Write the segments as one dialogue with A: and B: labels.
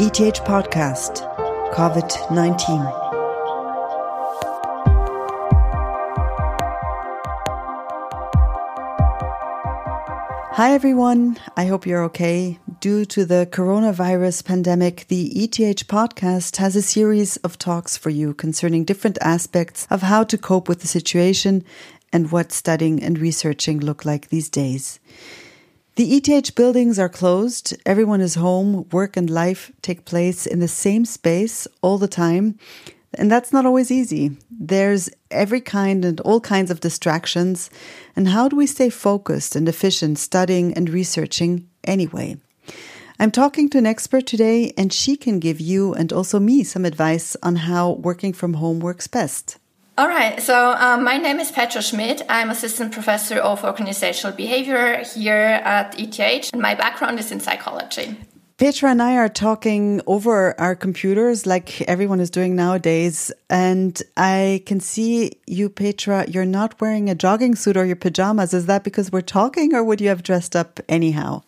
A: ETH Podcast COVID 19. Hi everyone, I hope you're okay. Due to the coronavirus pandemic, the ETH podcast has a series of talks for you concerning different aspects of how to cope with the situation and what studying and researching look like these days. The ETH buildings are closed. Everyone is home. Work and life take place in the same space all the time. And that's not always easy. There's every kind and all kinds of distractions. And how do we stay focused and efficient studying and researching anyway? I'm talking to an expert today, and she can give you and also me some advice on how working from home works best.
B: All right, so um, my name is Petra Schmid. I'm assistant professor of organizational behavior here at ETH, and my background is in psychology.
A: Petra and I are talking over our computers like everyone is doing nowadays. And I can see you, Petra, you're not wearing a jogging suit or your pajamas. Is that because we're talking or would you have dressed up anyhow?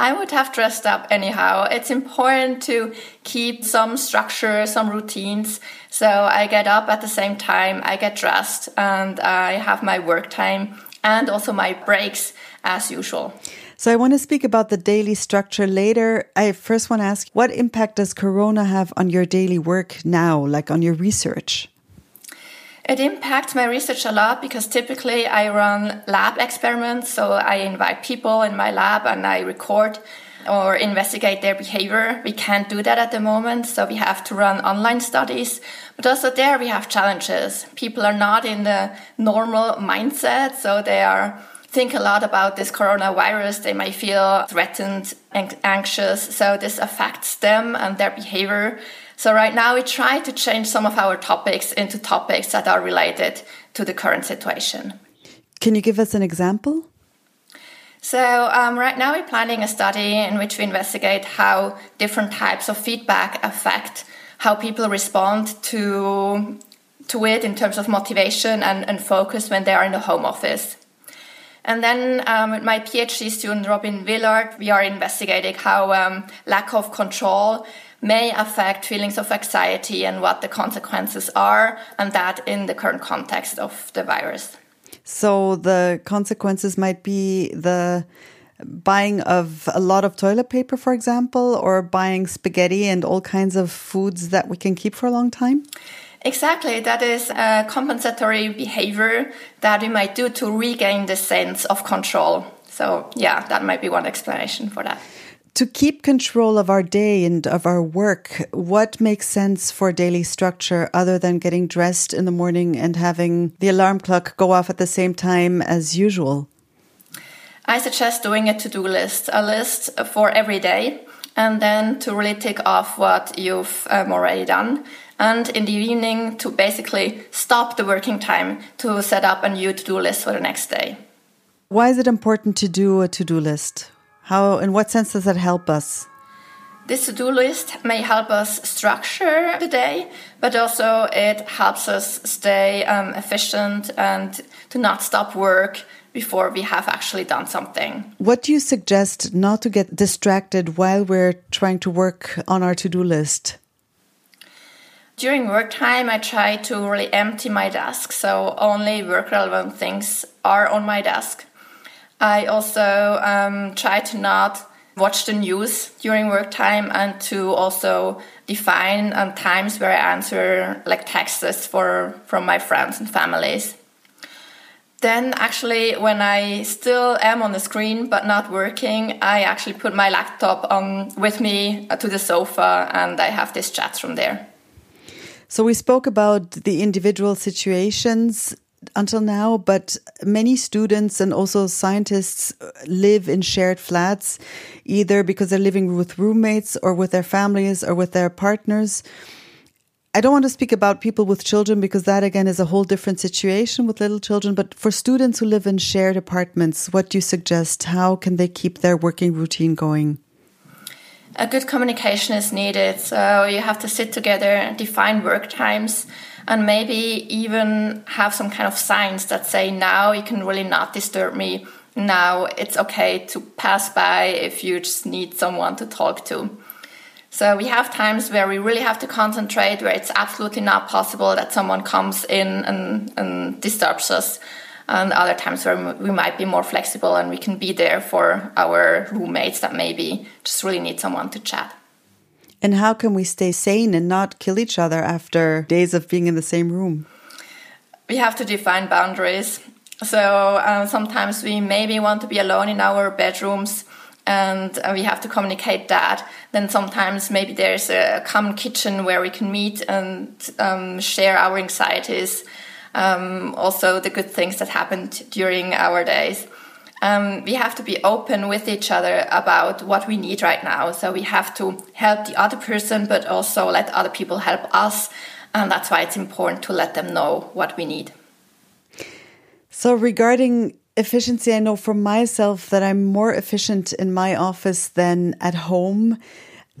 B: I would have dressed up anyhow. It's important to keep some structure, some routines. So I get up at the same time, I get dressed, and I have my work time and also my breaks as usual.
A: So I want to speak about the daily structure later. I first want to ask what impact does Corona have on your daily work now, like on your research?
B: It impacts my research a lot because typically I run lab experiments. So I invite people in my lab and I record or investigate their behavior. We can't do that at the moment, so we have to run online studies. But also there we have challenges. People are not in the normal mindset, so they are think a lot about this coronavirus. They may feel threatened and anxious, so this affects them and their behavior. So right now we try to change some of our topics into topics that are related to the current situation.
A: Can you give us an example?
B: So um, right now we're planning a study in which we investigate how different types of feedback affect how people respond to to it in terms of motivation and, and focus when they are in the home office. And then um, with my PhD student Robin Willard, we are investigating how um, lack of control may affect feelings of anxiety and what the consequences are, and that in the current context of the virus.
A: So the consequences might be the buying of a lot of toilet paper, for example, or buying spaghetti and all kinds of foods that we can keep for a long time?
B: Exactly. That is a compensatory behavior that we might do to regain the sense of control. So, yeah, that might be one explanation for that
A: to keep control of our day and of our work, what makes sense for daily structure other than getting dressed in the morning and having the alarm clock go off at the same time as usual?
B: I suggest doing a to do list, a list for every day, and then to really tick off what you've um, already done. And in the evening, to basically stop the working time to set up a new to do list for the next day.
A: Why is it important to do a to do list? How, in what sense does that help us?
B: This to do list may help us structure the day, but also it helps us stay um, efficient and to not stop work before we have actually done something.
A: What do you suggest not to get distracted while we're trying to work on our to do list?
B: During work time, I try to really empty my desk, so only work relevant things are on my desk. I also um, try to not watch the news during work time and to also define um, times where I answer like texts for from my friends and families. Then actually when I still am on the screen but not working, I actually put my laptop on with me to the sofa and I have these chats from there.
A: So we spoke about the individual situations until now, but many students and also scientists uh, live in shared flats, either because they're living with roommates or with their families or with their partners. I don't want to speak about people with children because that again is a whole different situation with little children. But for students who live in shared apartments, what do you suggest? How can they keep their working routine going?
B: A good communication is needed. So you have to sit together, and define work times, and maybe even have some kind of signs that say now you can really not disturb me now it's okay to pass by if you just need someone to talk to So we have times where we really have to concentrate, where it's absolutely not possible that someone comes in and, and disturbs us. And other times where we might be more flexible and we can be there for our roommates that maybe just really need someone to chat.
A: And how can we stay sane and not kill each other after days of being in the same room?
B: We have to define boundaries. So um, sometimes we maybe want to be alone in our bedrooms and uh, we have to communicate that. Then sometimes maybe there's a common kitchen where we can meet and um, share our anxieties, um, also the good things that happened during our days. Um, we have to be open with each other about what we need right now. So we have to help the other person, but also let other people help us. And that's why it's important to let them know what we need.
A: So, regarding efficiency, I know for myself that I'm more efficient in my office than at home.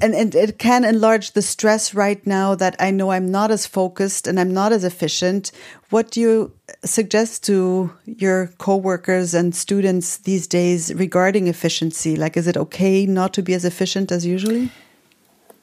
A: And, and it can enlarge the stress right now that I know I'm not as focused and I'm not as efficient. What do you suggest to your coworkers and students these days regarding efficiency? Like, is it okay not to be as efficient as usually?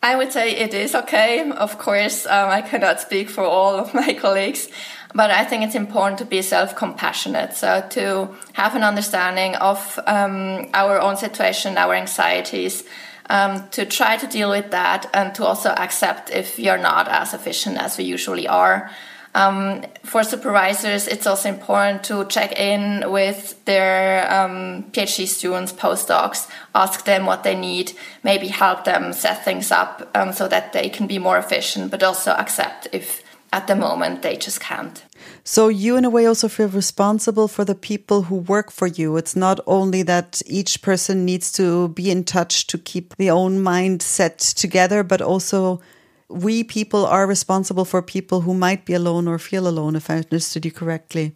B: I would say it is okay. Of course, um, I cannot speak for all of my colleagues, but I think it's important to be self compassionate. So, to have an understanding of um, our own situation, our anxieties, um, to try to deal with that, and to also accept if you're not as efficient as we usually are. Um, for supervisors, it's also important to check in with their um, PhD students, postdocs, ask them what they need, maybe help them set things up um, so that they can be more efficient, but also accept if at the moment they just can't.
A: So you in a way also feel responsible for the people who work for you. It's not only that each person needs to be in touch to keep the own mind set together, but also we people are responsible for people who might be alone or feel alone, if I understood you correctly.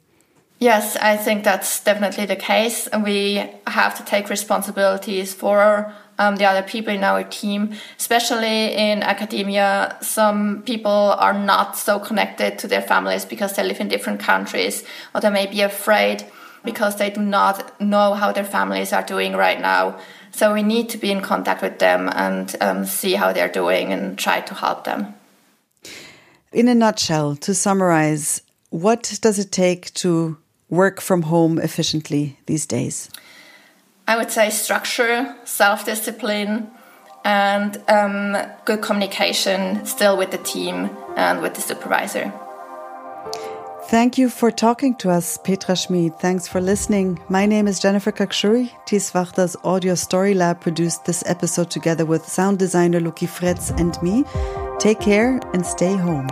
B: Yes, I think that's definitely the case. We have to take responsibilities for um, the other people in our team, especially in academia. Some people are not so connected to their families because they live in different countries, or they may be afraid because they do not know how their families are doing right now. So we need to be in contact with them and um, see how they're doing and try to help them.
A: In a nutshell, to summarize, what does it take to work from home efficiently these days?
B: I would say structure, self discipline, and um, good communication still with the team and with the supervisor.
A: Thank you for talking to us, Petra Schmid. Thanks for listening. My name is Jennifer Khakshouri. Thies Wachter's Audio Story Lab produced this episode together with sound designer Luki Fretz and me. Take care and stay home.